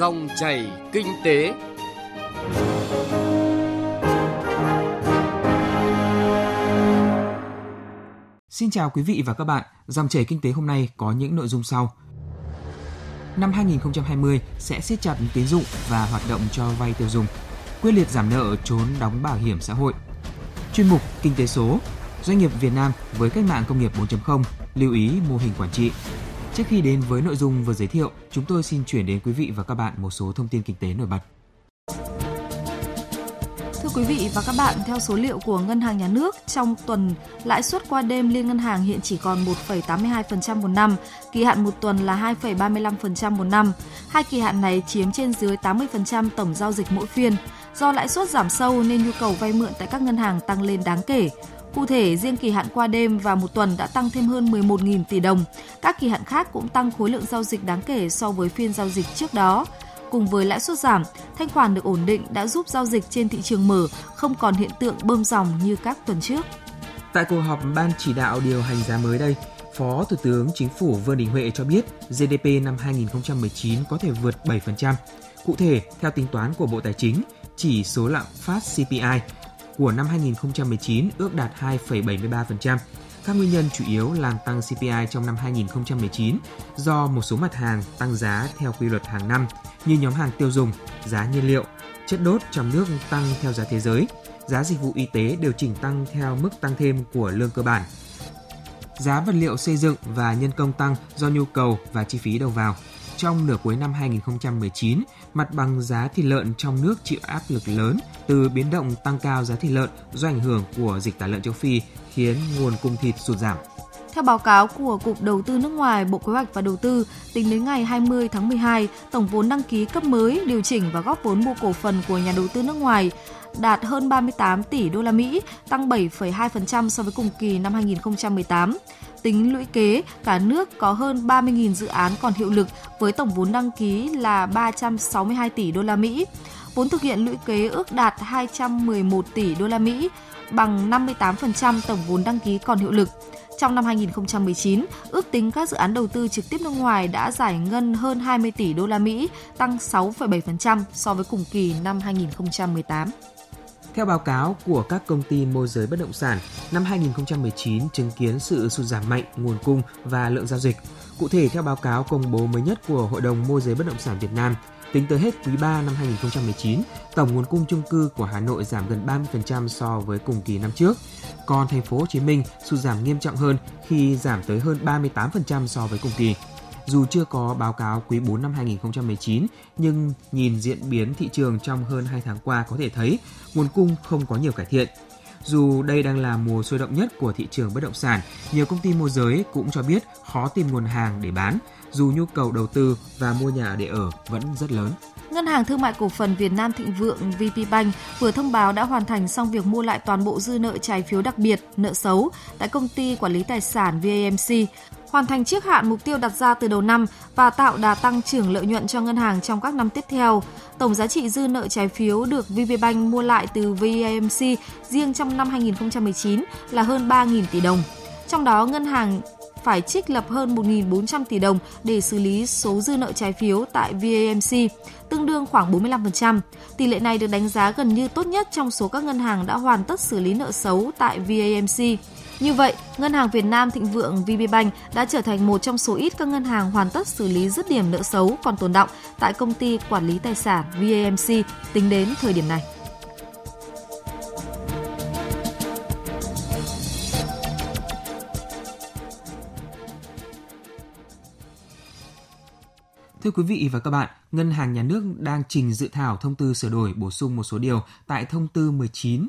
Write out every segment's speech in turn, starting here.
Dòng chảy kinh tế. Xin chào quý vị và các bạn. Dòng chảy kinh tế hôm nay có những nội dung sau. Năm 2020 sẽ siết chặt tín dụng và hoạt động cho vay tiêu dùng, quyết liệt giảm nợ trốn đóng bảo hiểm xã hội. Chuyên mục Kinh tế số, doanh nghiệp Việt Nam với cách mạng công nghiệp 4.0 lưu ý mô hình quản trị. Trước khi đến với nội dung vừa giới thiệu, chúng tôi xin chuyển đến quý vị và các bạn một số thông tin kinh tế nổi bật. Thưa quý vị và các bạn, theo số liệu của Ngân hàng Nhà nước, trong tuần, lãi suất qua đêm liên ngân hàng hiện chỉ còn 1,82% một năm, kỳ hạn một tuần là 2,35% một năm. Hai kỳ hạn này chiếm trên dưới 80% tổng giao dịch mỗi phiên. Do lãi suất giảm sâu nên nhu cầu vay mượn tại các ngân hàng tăng lên đáng kể. Cụ thể, riêng kỳ hạn qua đêm và một tuần đã tăng thêm hơn 11.000 tỷ đồng. Các kỳ hạn khác cũng tăng khối lượng giao dịch đáng kể so với phiên giao dịch trước đó. Cùng với lãi suất giảm, thanh khoản được ổn định đã giúp giao dịch trên thị trường mở không còn hiện tượng bơm dòng như các tuần trước. Tại cuộc họp Ban chỉ đạo điều hành giá mới đây, Phó Thủ tướng Chính phủ Vương Đình Huệ cho biết GDP năm 2019 có thể vượt 7%. Cụ thể, theo tính toán của Bộ Tài chính, chỉ số lạm phát CPI của năm 2019 ước đạt 2,73%. Các nguyên nhân chủ yếu làm tăng CPI trong năm 2019 do một số mặt hàng tăng giá theo quy luật hàng năm như nhóm hàng tiêu dùng, giá nhiên liệu, chất đốt trong nước tăng theo giá thế giới, giá dịch vụ y tế điều chỉnh tăng theo mức tăng thêm của lương cơ bản. Giá vật liệu xây dựng và nhân công tăng do nhu cầu và chi phí đầu vào. Trong nửa cuối năm 2019, mặt bằng giá thịt lợn trong nước chịu áp lực lớn từ biến động tăng cao giá thịt lợn do ảnh hưởng của dịch tả lợn châu Phi khiến nguồn cung thịt sụt giảm. Theo báo cáo của Cục Đầu tư nước ngoài, Bộ Kế hoạch và Đầu tư, tính đến ngày 20 tháng 12, tổng vốn đăng ký cấp mới, điều chỉnh và góp vốn mua cổ phần của nhà đầu tư nước ngoài đạt hơn 38 tỷ đô la Mỹ, tăng 7,2% so với cùng kỳ năm 2018. Tính lũy kế, cả nước có hơn 30.000 dự án còn hiệu lực với tổng vốn đăng ký là 362 tỷ đô la Mỹ. Vốn thực hiện lũy kế ước đạt 211 tỷ đô la Mỹ, bằng 58% tổng vốn đăng ký còn hiệu lực. Trong năm 2019, ước tính các dự án đầu tư trực tiếp nước ngoài đã giải ngân hơn 20 tỷ đô la Mỹ, tăng 6,7% so với cùng kỳ năm 2018. Theo báo cáo của các công ty môi giới bất động sản, năm 2019 chứng kiến sự sụt giảm mạnh nguồn cung và lượng giao dịch. Cụ thể theo báo cáo công bố mới nhất của Hội đồng môi giới bất động sản Việt Nam, tính tới hết quý 3 năm 2019, tổng nguồn cung chung cư của Hà Nội giảm gần 30% so với cùng kỳ năm trước. Còn thành phố Hồ Chí Minh sụt giảm nghiêm trọng hơn khi giảm tới hơn 38% so với cùng kỳ. Dù chưa có báo cáo quý 4 năm 2019, nhưng nhìn diễn biến thị trường trong hơn 2 tháng qua có thể thấy nguồn cung không có nhiều cải thiện. Dù đây đang là mùa sôi động nhất của thị trường bất động sản, nhiều công ty môi giới cũng cho biết khó tìm nguồn hàng để bán, dù nhu cầu đầu tư và mua nhà để ở vẫn rất lớn. Ngân hàng Thương mại Cổ phần Việt Nam Thịnh Vượng VPBank vừa thông báo đã hoàn thành xong việc mua lại toàn bộ dư nợ trái phiếu đặc biệt, nợ xấu tại công ty quản lý tài sản VAMC, hoàn thành trước hạn mục tiêu đặt ra từ đầu năm và tạo đà tăng trưởng lợi nhuận cho ngân hàng trong các năm tiếp theo. Tổng giá trị dư nợ trái phiếu được VPBank mua lại từ VAMC riêng trong năm 2019 là hơn 3.000 tỷ đồng. Trong đó, ngân hàng phải trích lập hơn 1.400 tỷ đồng để xử lý số dư nợ trái phiếu tại VAMC, tương đương khoảng 45%. Tỷ lệ này được đánh giá gần như tốt nhất trong số các ngân hàng đã hoàn tất xử lý nợ xấu tại VAMC. Như vậy, Ngân hàng Việt Nam Thịnh Vượng VPBank đã trở thành một trong số ít các ngân hàng hoàn tất xử lý dứt điểm nợ xấu còn tồn động tại công ty quản lý tài sản VAMC tính đến thời điểm này. Thưa quý vị và các bạn, Ngân hàng Nhà nước đang trình dự thảo thông tư sửa đổi bổ sung một số điều tại thông tư 19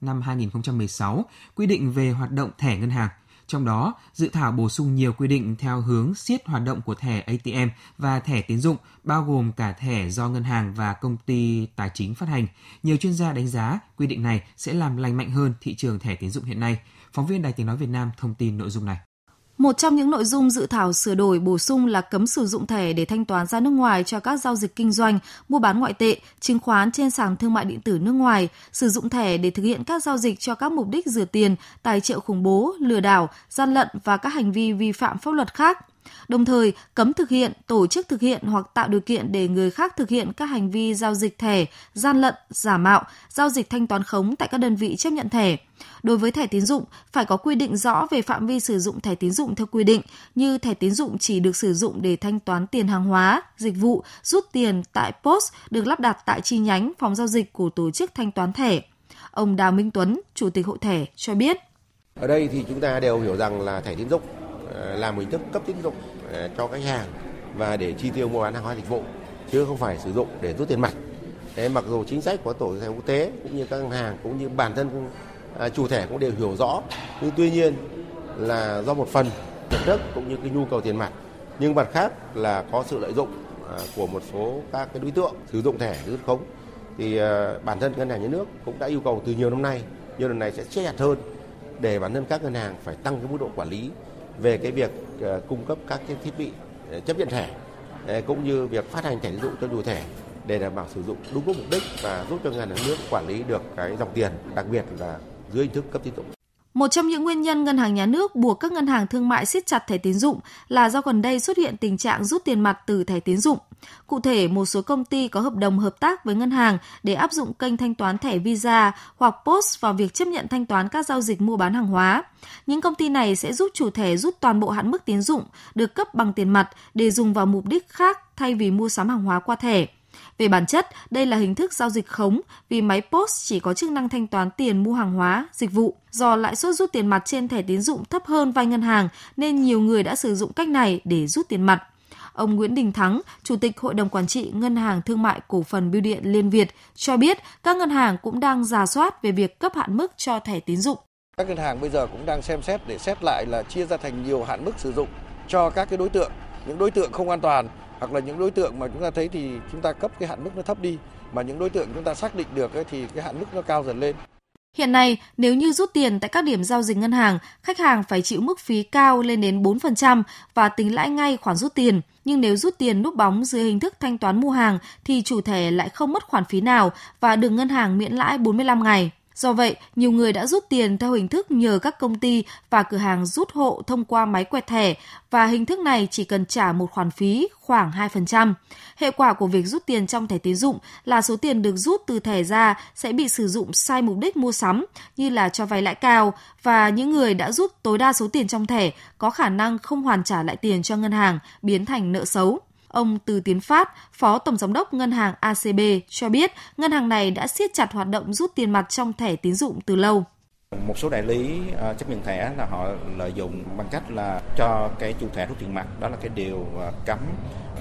năm 2016 quy định về hoạt động thẻ ngân hàng. Trong đó, dự thảo bổ sung nhiều quy định theo hướng siết hoạt động của thẻ ATM và thẻ tín dụng, bao gồm cả thẻ do ngân hàng và công ty tài chính phát hành. Nhiều chuyên gia đánh giá quy định này sẽ làm lành mạnh hơn thị trường thẻ tín dụng hiện nay. Phóng viên Đài Tiếng Nói Việt Nam thông tin nội dung này. Một trong những nội dung dự thảo sửa đổi bổ sung là cấm sử dụng thẻ để thanh toán ra nước ngoài cho các giao dịch kinh doanh, mua bán ngoại tệ, chứng khoán trên sàn thương mại điện tử nước ngoài, sử dụng thẻ để thực hiện các giao dịch cho các mục đích rửa tiền, tài trợ khủng bố, lừa đảo, gian lận và các hành vi vi phạm pháp luật khác đồng thời cấm thực hiện, tổ chức thực hiện hoặc tạo điều kiện để người khác thực hiện các hành vi giao dịch thẻ, gian lận, giả mạo, giao dịch thanh toán khống tại các đơn vị chấp nhận thẻ. Đối với thẻ tín dụng, phải có quy định rõ về phạm vi sử dụng thẻ tín dụng theo quy định, như thẻ tín dụng chỉ được sử dụng để thanh toán tiền hàng hóa, dịch vụ, rút tiền tại POS được lắp đặt tại chi nhánh phòng giao dịch của tổ chức thanh toán thẻ. Ông Đào Minh Tuấn, Chủ tịch Hội thẻ cho biết. Ở đây thì chúng ta đều hiểu rằng là thẻ tín dụng Ờ, làm hình thức cấp tín dụng ờ, cho khách hàng và để chi tiêu mua bán hàng hóa dịch vụ, chứ không phải sử dụng để rút tiền mặt. Thế mặc dù chính sách của tổ chức quốc tế cũng như các ngân hàng cũng như bản thân à, chủ thẻ cũng đều hiểu rõ, nhưng tuy nhiên là do một phần nhận thức cũng như cái nhu cầu tiền mặt nhưng mặt khác là có sự lợi dụng à, của một số các cái đối tượng sử dụng thẻ rút khống thì ờ, bản thân ngân hàng nhà nước cũng đã yêu cầu từ nhiều năm nay, nhưng lần này sẽ siết chặt hơn để bản thân các ngân hàng phải tăng cái mức độ quản lý về cái việc ờ, cung cấp các cái thiết bị ờ, chấp nhận thẻ ờ, cũng như việc phát hành thẻ tín dụng cho chủ thẻ để đảm bảo sử dụng đúng mục đích và giúp cho ngân hàng nước quản lý được cái dòng tiền đặc biệt là dưới hình thức cấp tín dụng. Một trong những nguyên nhân ngân hàng nhà nước buộc các ngân hàng thương mại siết chặt thẻ tín dụng là do gần đây xuất hiện tình trạng rút tiền mặt từ thẻ tín dụng. Cụ thể, một số công ty có hợp đồng hợp tác với ngân hàng để áp dụng kênh thanh toán thẻ Visa hoặc POS vào việc chấp nhận thanh toán các giao dịch mua bán hàng hóa. Những công ty này sẽ giúp chủ thẻ rút toàn bộ hạn mức tín dụng được cấp bằng tiền mặt để dùng vào mục đích khác thay vì mua sắm hàng hóa qua thẻ. Về bản chất, đây là hình thức giao dịch khống vì máy POS chỉ có chức năng thanh toán tiền mua hàng hóa, dịch vụ. Do lãi suất rút tiền mặt trên thẻ tín dụng thấp hơn vay ngân hàng nên nhiều người đã sử dụng cách này để rút tiền mặt. Ông Nguyễn Đình Thắng, Chủ tịch Hội đồng Quản trị Ngân hàng Thương mại Cổ phần Bưu điện Liên Việt cho biết các ngân hàng cũng đang giả soát về việc cấp hạn mức cho thẻ tín dụng. Các ngân hàng bây giờ cũng đang xem xét để xét lại là chia ra thành nhiều hạn mức sử dụng cho các cái đối tượng, những đối tượng không an toàn hoặc là những đối tượng mà chúng ta thấy thì chúng ta cấp cái hạn mức nó thấp đi mà những đối tượng chúng ta xác định được ấy, thì cái hạn mức nó cao dần lên. Hiện nay, nếu như rút tiền tại các điểm giao dịch ngân hàng, khách hàng phải chịu mức phí cao lên đến 4% và tính lãi ngay khoản rút tiền. Nhưng nếu rút tiền núp bóng dưới hình thức thanh toán mua hàng thì chủ thẻ lại không mất khoản phí nào và được ngân hàng miễn lãi 45 ngày. Do vậy, nhiều người đã rút tiền theo hình thức nhờ các công ty và cửa hàng rút hộ thông qua máy quẹt thẻ và hình thức này chỉ cần trả một khoản phí khoảng 2%. Hệ quả của việc rút tiền trong thẻ tín dụng là số tiền được rút từ thẻ ra sẽ bị sử dụng sai mục đích mua sắm như là cho vay lãi cao và những người đã rút tối đa số tiền trong thẻ có khả năng không hoàn trả lại tiền cho ngân hàng biến thành nợ xấu. Ông Từ Tiến Phát, Phó Tổng Giám đốc Ngân hàng ACB cho biết ngân hàng này đã siết chặt hoạt động rút tiền mặt trong thẻ tín dụng từ lâu. Một số đại lý uh, chấp nhận thẻ là họ lợi dụng bằng cách là cho cái chủ thẻ rút tiền mặt, đó là cái điều uh, cấm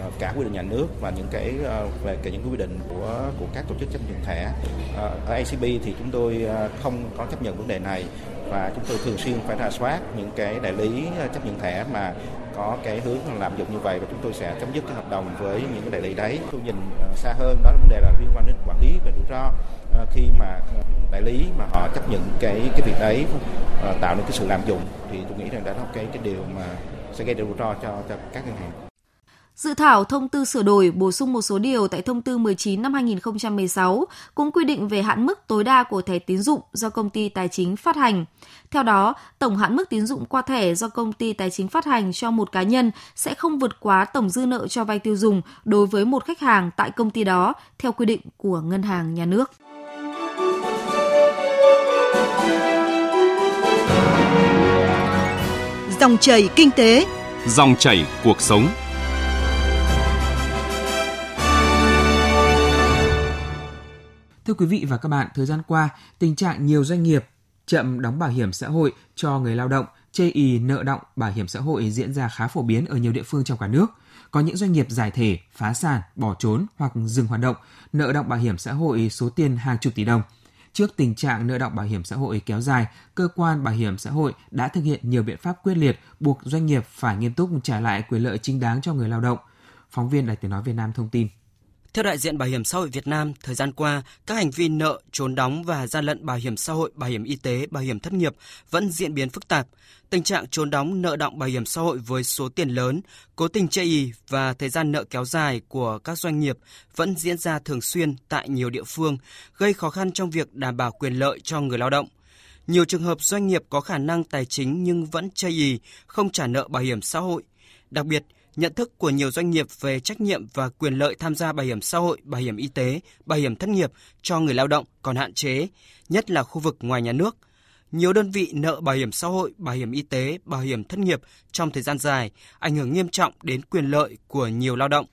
uh, cả quy định nhà nước và những cái về cái những quy định của của các tổ chức chấp nhận thẻ. Ở ACB thì chúng tôi không có chấp nhận vấn đề này và chúng tôi thường xuyên phải rà soát những cái đại lý chấp nhận thẻ mà có cái hướng làm dụng như vậy và chúng tôi sẽ chấm dứt cái hợp đồng với những cái đại lý đấy. Tôi nhìn ờ, xa hơn, đó là vấn đề là liên quan đến quản lý về rủi ro ờ, khi mà ờ, đại lý mà họ chấp nhận cái cái việc đấy tạo nên cái sự làm dụng thì tôi nghĩ rằng đó là cái cái điều mà sẽ gây ra rủi ro cho cho các ngân hàng. Dự thảo thông tư sửa đổi bổ sung một số điều tại thông tư 19 năm 2016 cũng quy định về hạn mức tối đa của thẻ tín dụng do công ty tài chính phát hành. Theo đó, tổng hạn mức tín dụng qua thẻ do công ty tài chính phát hành cho một cá nhân sẽ không vượt quá tổng dư nợ cho vay tiêu dùng đối với một khách hàng tại công ty đó theo quy định của ngân hàng nhà nước. Dòng chảy kinh tế, dòng chảy cuộc sống. Thưa quý vị và các bạn, thời gian qua, tình trạng nhiều doanh nghiệp chậm đóng bảo hiểm xã hội cho người lao động, chây ý nợ động bảo hiểm xã hội diễn ra khá phổ biến ở nhiều địa phương trong cả nước. Có những doanh nghiệp giải thể, phá sản, bỏ trốn hoặc dừng hoạt động, nợ động bảo hiểm xã hội số tiền hàng chục tỷ đồng. Trước tình trạng nợ động bảo hiểm xã hội kéo dài, cơ quan bảo hiểm xã hội đã thực hiện nhiều biện pháp quyết liệt buộc doanh nghiệp phải nghiêm túc trả lại quyền lợi chính đáng cho người lao động. Phóng viên Đài Tiếng nói Việt Nam thông tin. Theo đại diện Bảo hiểm xã hội Việt Nam, thời gian qua, các hành vi nợ, trốn đóng và gian lận bảo hiểm xã hội, bảo hiểm y tế, bảo hiểm thất nghiệp vẫn diễn biến phức tạp. Tình trạng trốn đóng nợ động bảo hiểm xã hội với số tiền lớn, cố tình chây ý và thời gian nợ kéo dài của các doanh nghiệp vẫn diễn ra thường xuyên tại nhiều địa phương, gây khó khăn trong việc đảm bảo quyền lợi cho người lao động. Nhiều trường hợp doanh nghiệp có khả năng tài chính nhưng vẫn chây ý, không trả nợ bảo hiểm xã hội. Đặc biệt, nhận thức của nhiều doanh nghiệp về trách nhiệm và quyền lợi tham gia bảo hiểm xã hội, bảo hiểm y tế, bảo hiểm thất nghiệp cho người lao động còn hạn chế, nhất là khu vực ngoài nhà nước. Nhiều đơn vị nợ bảo hiểm xã hội, bảo hiểm y tế, bảo hiểm thất nghiệp trong thời gian dài, ảnh hưởng nghiêm trọng đến quyền lợi của nhiều lao động.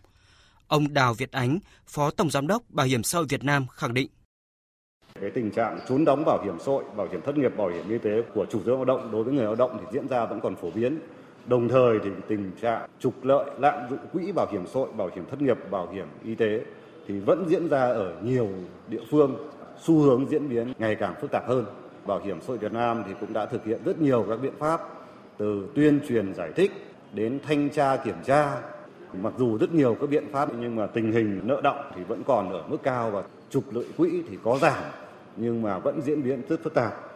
Ông Đào Việt Ánh, Phó Tổng Giám đốc Bảo hiểm xã hội Việt Nam khẳng định. Cái tình trạng trốn đóng bảo hiểm xã hội, bảo hiểm thất nghiệp, bảo hiểm y tế của chủ sử lao động đối với người lao động thì diễn ra vẫn còn phổ biến. Đồng thời thì tình trạng trục lợi, lạm dụng quỹ bảo hiểm xã hội, bảo hiểm thất nghiệp, bảo hiểm y tế thì vẫn diễn ra ở nhiều địa phương, xu hướng diễn biến ngày càng phức tạp hơn. Bảo hiểm xã hội Việt Nam thì cũng đã thực hiện rất nhiều các biện pháp từ tuyên truyền giải thích đến thanh tra kiểm tra. Mặc dù rất nhiều các biện pháp nhưng mà tình hình nợ động thì vẫn còn ở mức cao và trục lợi quỹ thì có giảm nhưng mà vẫn diễn biến rất phức tạp.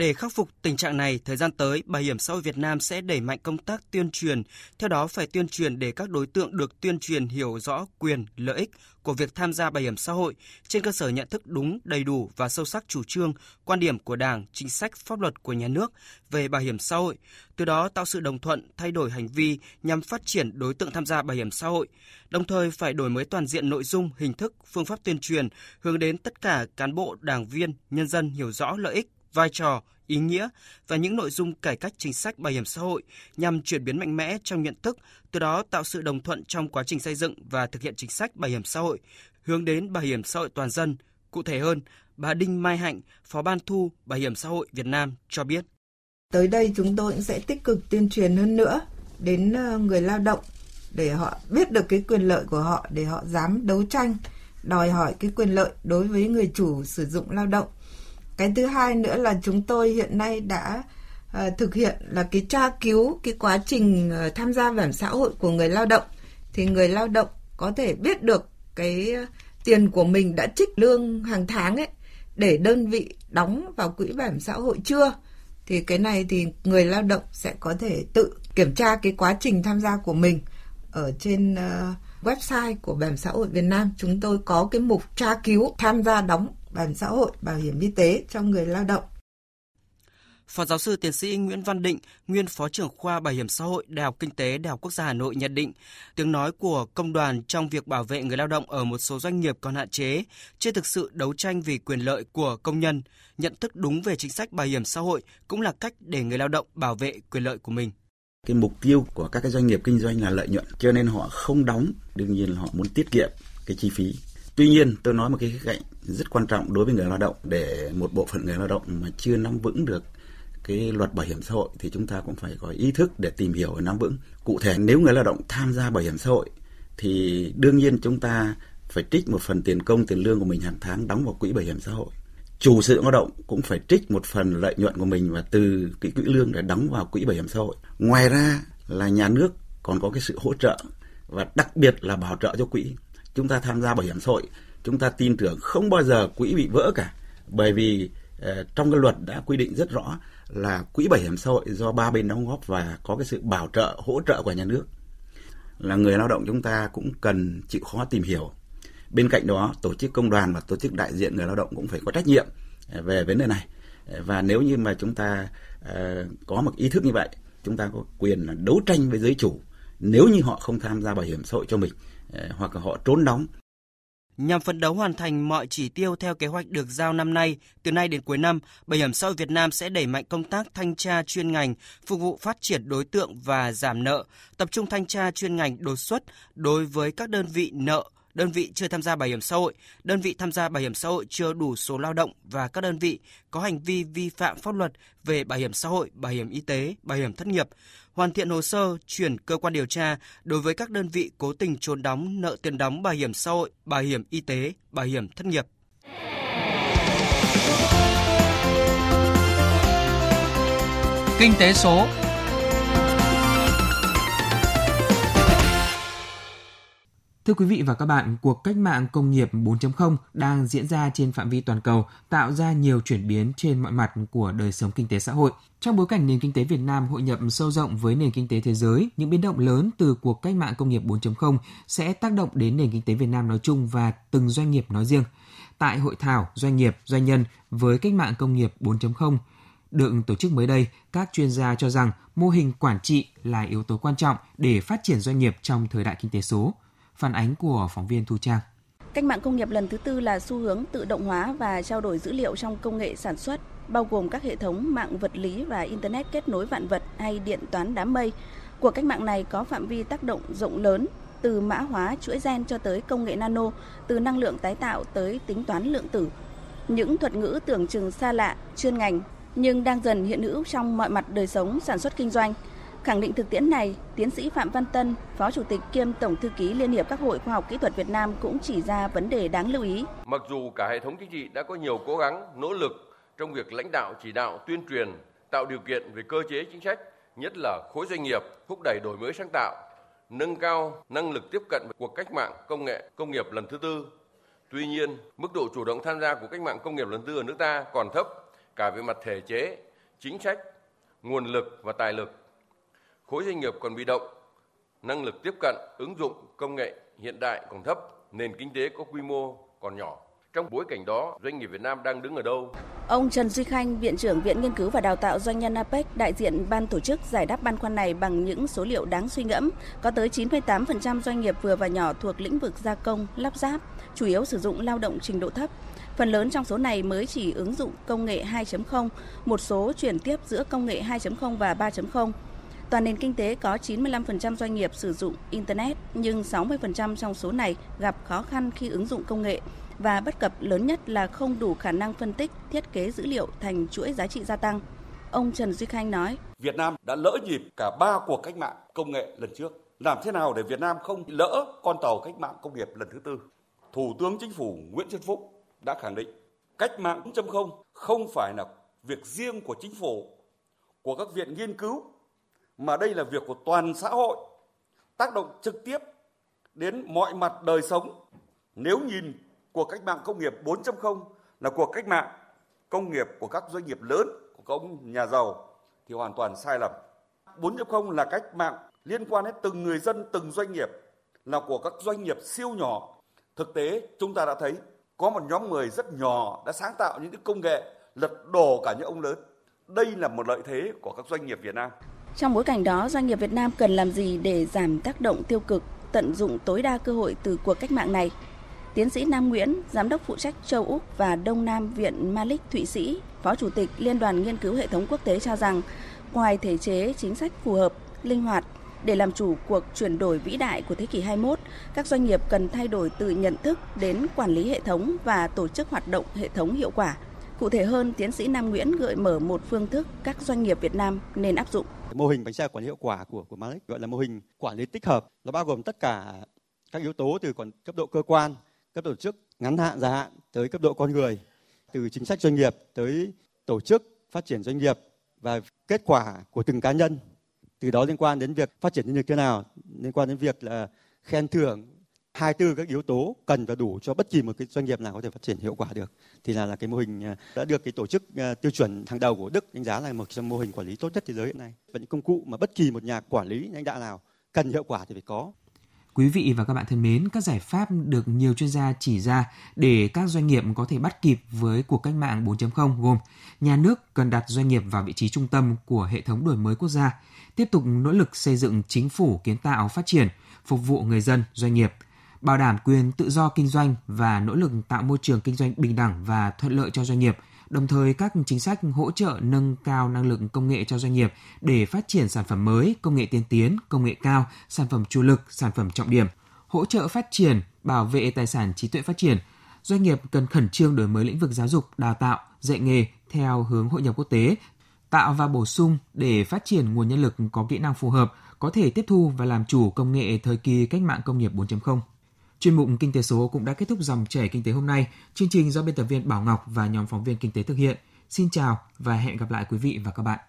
Để khắc phục tình trạng này, thời gian tới, Bảo hiểm xã hội Việt Nam sẽ đẩy mạnh công tác tuyên truyền. Theo đó, phải tuyên truyền để các đối tượng được tuyên truyền hiểu rõ quyền, lợi ích của việc tham gia bảo hiểm xã hội trên cơ sở nhận thức đúng, đầy đủ và sâu sắc chủ trương, quan điểm của Đảng, chính sách, pháp luật của nhà nước về bảo hiểm xã hội, từ đó tạo sự đồng thuận, thay đổi hành vi nhằm phát triển đối tượng tham gia bảo hiểm xã hội. Đồng thời phải đổi mới toàn diện nội dung, hình thức, phương pháp tuyên truyền hướng đến tất cả cán bộ, đảng viên, nhân dân hiểu rõ lợi ích vai trò, ý nghĩa và những nội dung cải cách chính sách bảo hiểm xã hội nhằm chuyển biến mạnh mẽ trong nhận thức, từ đó tạo sự đồng thuận trong quá trình xây dựng và thực hiện chính sách bảo hiểm xã hội, hướng đến bảo hiểm xã hội toàn dân. Cụ thể hơn, bà Đinh Mai Hạnh, Phó Ban Thu Bảo hiểm xã hội Việt Nam cho biết. Tới đây chúng tôi cũng sẽ tích cực tuyên truyền hơn nữa đến ờ, người lao động để họ biết được cái quyền lợi của họ để họ dám đấu tranh đòi hỏi cái quyền lợi đối với người chủ sử dụng lao động cái thứ hai nữa là chúng tôi hiện nay đã uh, thực hiện là cái tra cứu cái quá trình uh, tham gia bảo hiểm xã hội của người lao động. Thì người lao động có thể biết được cái ờ, tiền của mình đã trích lương hàng tháng ấy để đơn vị đóng vào quỹ bảo hiểm xã hội chưa? Thì cái này thì người lao động sẽ có thể tự kiểm tra cái quá trình tham gia của mình ở trên uh, website của bảo hiểm xã hội Việt Nam. Chúng tôi có cái mục tra cứu tham gia đóng bảo hiểm xã hội, bảo hiểm y tế cho người lao động. Phó giáo sư tiến sĩ Nguyễn Văn Định, nguyên phó trưởng khoa Bảo hiểm xã hội Đại học Kinh tế Đại học Quốc gia Hà Nội nhận định, tiếng nói của công đoàn trong việc bảo vệ người lao động ở một số doanh nghiệp còn hạn chế, chưa thực sự đấu tranh vì quyền lợi của công nhân, nhận thức đúng về chính sách bảo hiểm xã hội cũng là cách để người lao động bảo vệ quyền lợi của mình. Cái mục tiêu của các cái doanh nghiệp kinh doanh là lợi nhuận, cho nên họ không đóng, đương nhiên là họ muốn tiết kiệm cái chi phí Tuy nhiên, tôi nói một cái khía cạnh rất quan trọng đối với người lao động để một bộ phận người lao động mà chưa nắm vững được cái luật bảo hiểm xã hội thì chúng ta cũng phải có ý thức để tìm hiểu và nắm vững. Cụ thể nếu người lao động tham gia bảo hiểm xã hội thì đương nhiên chúng ta phải trích một phần tiền công tiền lương của mình hàng tháng đóng vào quỹ bảo hiểm xã hội. Chủ sự lao động cũng phải trích một phần lợi nhuận của mình và từ cái quỹ lương để đóng vào quỹ bảo hiểm xã hội. Ngoài ra là nhà nước còn có cái sự hỗ trợ và đặc biệt là bảo trợ cho quỹ chúng ta tham gia bảo hiểm xã hội, chúng ta tin tưởng không bao giờ quỹ bị vỡ cả. Bởi vì ờ, trong cái luật đã quy định rất rõ là quỹ bảo hiểm xã hội do ba bên đóng góp và có cái sự bảo trợ, hỗ trợ của nhà nước. Là người lao động chúng ta cũng cần chịu khó tìm hiểu. Bên cạnh đó, tổ chức công đoàn và tổ chức đại diện người lao động cũng phải có trách nhiệm ờ, về vấn đề này. Ờ, và nếu như mà chúng ta có một ý thức như vậy, chúng ta có quyền là đấu tranh với giới chủ nếu như họ không tham gia bảo hiểm xã hội cho mình. Ờ, hoặc là họ trốn đóng. Nhằm phấn đấu hoàn thành mọi chỉ tiêu theo kế hoạch được giao năm nay, từ nay đến cuối năm, Bảo hiểm xã hội Việt Nam sẽ đẩy mạnh công tác thanh tra chuyên ngành, phục vụ phát triển đối tượng và giảm nợ, tập trung thanh tra chuyên ngành đột xuất đối với các đơn vị nợ, đơn vị chưa tham gia bảo hiểm xã hội, đơn vị tham gia bảo hiểm xã hội chưa đủ số lao động và các đơn vị có hành vi vi phạm pháp luật về bảo hiểm xã hội, bảo hiểm y tế, bảo hiểm thất nghiệp, hoàn thiện hồ sơ chuyển cơ quan điều tra đối với các đơn vị cố tình trốn đóng nợ tiền đóng bảo hiểm xã hội, bảo hiểm y tế, bảo hiểm thất nghiệp. Kinh tế số Thưa quý vị và các bạn, cuộc cách mạng công nghiệp 4.0 đang diễn ra trên phạm vi toàn cầu, tạo ra nhiều chuyển biến trên mọi mặt của đời sống kinh tế xã hội. Trong bối cảnh nền kinh tế Việt Nam hội nhập sâu rộng với nền kinh tế thế giới, những biến động lớn từ cuộc cách mạng công nghiệp 4.0 sẽ tác động đến nền kinh tế Việt Nam nói chung và từng doanh nghiệp nói riêng. Tại hội thảo Doanh nghiệp, Doanh nhân với cách mạng công nghiệp 4.0, Được tổ chức mới đây, các chuyên gia cho rằng mô hình quản trị là yếu tố quan trọng để phát triển doanh nghiệp trong thời đại kinh tế số. Phản ánh của phóng viên Thu Trang. Cách mạng công nghiệp lần thứ tư là xu hướng tự động hóa và trao đổi dữ liệu trong công nghệ sản xuất, bao gồm các hệ thống mạng vật lý và Internet kết nối vạn vật hay điện toán đám mây. Cuộc cách mạng này có phạm vi tác động rộng lớn, từ mã hóa chuỗi gen cho tới công nghệ nano, từ năng lượng tái tạo tới tính toán lượng tử. Những thuật ngữ tưởng chừng xa lạ, chuyên ngành, nhưng đang dần hiện hữu trong mọi mặt đời sống sản xuất kinh doanh – Khẳng định thực tiễn này, tiến sĩ Phạm Văn Tân, Phó Chủ tịch kiêm Tổng thư ký Liên hiệp các hội khoa học kỹ thuật Việt Nam cũng chỉ ra vấn đề đáng lưu ý. Mặc dù cả hệ thống chính trị đã có nhiều cố gắng, nỗ lực trong việc lãnh đạo, chỉ đạo, tuyên truyền, tạo điều kiện về cơ chế chính sách, nhất là khối doanh nghiệp, thúc đẩy đổi mới sáng tạo, nâng cao năng lực tiếp cận với cuộc cách mạng công nghệ công nghiệp lần thứ tư. Tuy nhiên, mức độ chủ động tham gia của cách mạng công nghiệp lần thứ tư ở nước ta còn thấp cả về mặt thể chế, chính sách, nguồn lực và tài lực khối doanh nghiệp còn bị động, năng lực tiếp cận, ứng dụng công nghệ hiện đại còn thấp, nền kinh tế có quy mô còn nhỏ. Trong bối cảnh đó, doanh nghiệp Việt Nam đang đứng ở đâu? Ông Trần Duy Khanh, Viện trưởng Viện Nghiên cứu và Đào tạo Doanh nhân APEC, đại diện ban tổ chức giải đáp băn khoăn này bằng những số liệu đáng suy ngẫm. Có tới 98% doanh nghiệp vừa và nhỏ thuộc lĩnh vực gia công, lắp ráp, chủ yếu sử dụng lao động trình độ thấp. Phần lớn trong số này mới chỉ ứng dụng công nghệ 2.0, một số chuyển tiếp giữa công nghệ 2.0 và 3.0. Toàn nền kinh tế có 95% doanh nghiệp sử dụng Internet, nhưng 60% trong số này gặp khó khăn khi ứng dụng công nghệ và bất cập lớn nhất là không đủ khả năng phân tích, thiết kế dữ liệu thành chuỗi giá trị gia tăng. Ông Trần Duy Khanh nói, Việt Nam đã lỡ nhịp cả ba cuộc cách mạng công nghệ lần trước. Làm thế nào để Việt Nam không lỡ con tàu cách mạng công nghiệp lần thứ tư? Thủ tướng Chính phủ Nguyễn Xuân Phúc đã khẳng định cách mạng 4.0 không phải là việc riêng của chính phủ, của các viện nghiên cứu mà đây là việc của toàn xã hội tác động trực tiếp đến mọi mặt đời sống. Nếu nhìn cuộc cách mạng công nghiệp 4.0 là cuộc cách mạng công nghiệp của các doanh nghiệp lớn, của các ông nhà giàu thì hoàn toàn sai lầm. 4.0 là cách mạng liên quan đến từng người dân, từng doanh nghiệp, là của các doanh nghiệp siêu nhỏ. Thực tế chúng ta đã thấy có một nhóm người rất nhỏ đã sáng tạo những công nghệ lật đổ cả những ông lớn. Đây là một lợi thế của các doanh nghiệp Việt Nam. Trong bối cảnh đó, doanh nghiệp Việt Nam cần làm gì để giảm tác động tiêu cực, tận dụng tối đa cơ hội từ cuộc cách mạng này? Tiến sĩ Nam Nguyễn, Giám đốc phụ trách châu Úc và Đông Nam Viện Malik Thụy Sĩ, Phó Chủ tịch Liên đoàn Nghiên cứu Hệ thống Quốc tế cho rằng, ngoài thể chế chính sách phù hợp, linh hoạt, để làm chủ cuộc chuyển đổi vĩ đại của thế kỷ 21, các doanh nghiệp cần thay đổi từ nhận thức đến quản lý hệ thống và tổ chức hoạt động hệ thống hiệu quả. Cụ thể hơn, tiến sĩ Nam Nguyễn gợi mở một phương thức các doanh nghiệp Việt Nam nên áp dụng. Mô hình bánh xe quản lý hiệu quả của của Malik gọi là mô hình quản lý tích hợp. Nó bao gồm tất cả các yếu tố từ còn cấp độ cơ quan, cấp độ tổ chức ngắn hạn, dài hạn tới cấp độ con người, từ chính sách doanh nghiệp tới tổ chức phát triển doanh nghiệp và kết quả của từng cá nhân. Từ đó liên quan đến việc phát triển nhân lực thế nào, liên quan đến việc là khen thưởng hai tư các yếu tố cần và đủ cho bất kỳ một cái doanh nghiệp nào có thể phát triển hiệu quả được thì là là cái mô hình à, đã được cái tổ chức à, tiêu chuẩn hàng đầu của Đức đánh giá là một trong mô hình quản lý tốt nhất thế giới hiện nay. Và những công cụ mà bất kỳ một nhà quản lý lãnh đạo nào cần hiệu quả thì phải có. Quý vị và các bạn thân mến, các giải pháp được nhiều chuyên gia chỉ ra để các doanh nghiệp có thể bắt kịp với cuộc cách mạng 4.0 gồm nhà nước cần đặt doanh nghiệp vào vị trí trung tâm của hệ thống đổi mới quốc gia, tiếp tục nỗ lực xây dựng chính phủ kiến tạo phát triển, phục vụ người dân, doanh nghiệp – bảo đảm quyền tự do kinh doanh và nỗ lực tạo môi trường kinh doanh bình đẳng và thuận lợi cho doanh nghiệp, đồng thời các chính sách hỗ trợ nâng cao năng lực công nghệ cho doanh nghiệp để phát triển sản phẩm mới, công nghệ tiên tiến, công nghệ cao, sản phẩm chủ lực, sản phẩm trọng điểm, hỗ trợ phát triển, bảo vệ tài sản trí tuệ phát triển. Doanh nghiệp cần khẩn trương đổi mới lĩnh vực giáo dục, đào tạo, dạy nghề theo hướng hội nhập quốc tế, tạo và bổ sung để phát triển nguồn nhân lực có kỹ năng phù hợp, có thể tiếp thu và làm chủ công nghệ thời kỳ cách mạng công nghiệp 4.0. Chuyên mục Kinh tế số cũng đã kết thúc dòng chảy kinh tế hôm nay. Chương trình do biên tập viên Bảo Ngọc và nhóm phóng viên kinh tế thực hiện. Xin chào và hẹn gặp lại quý vị và các bạn.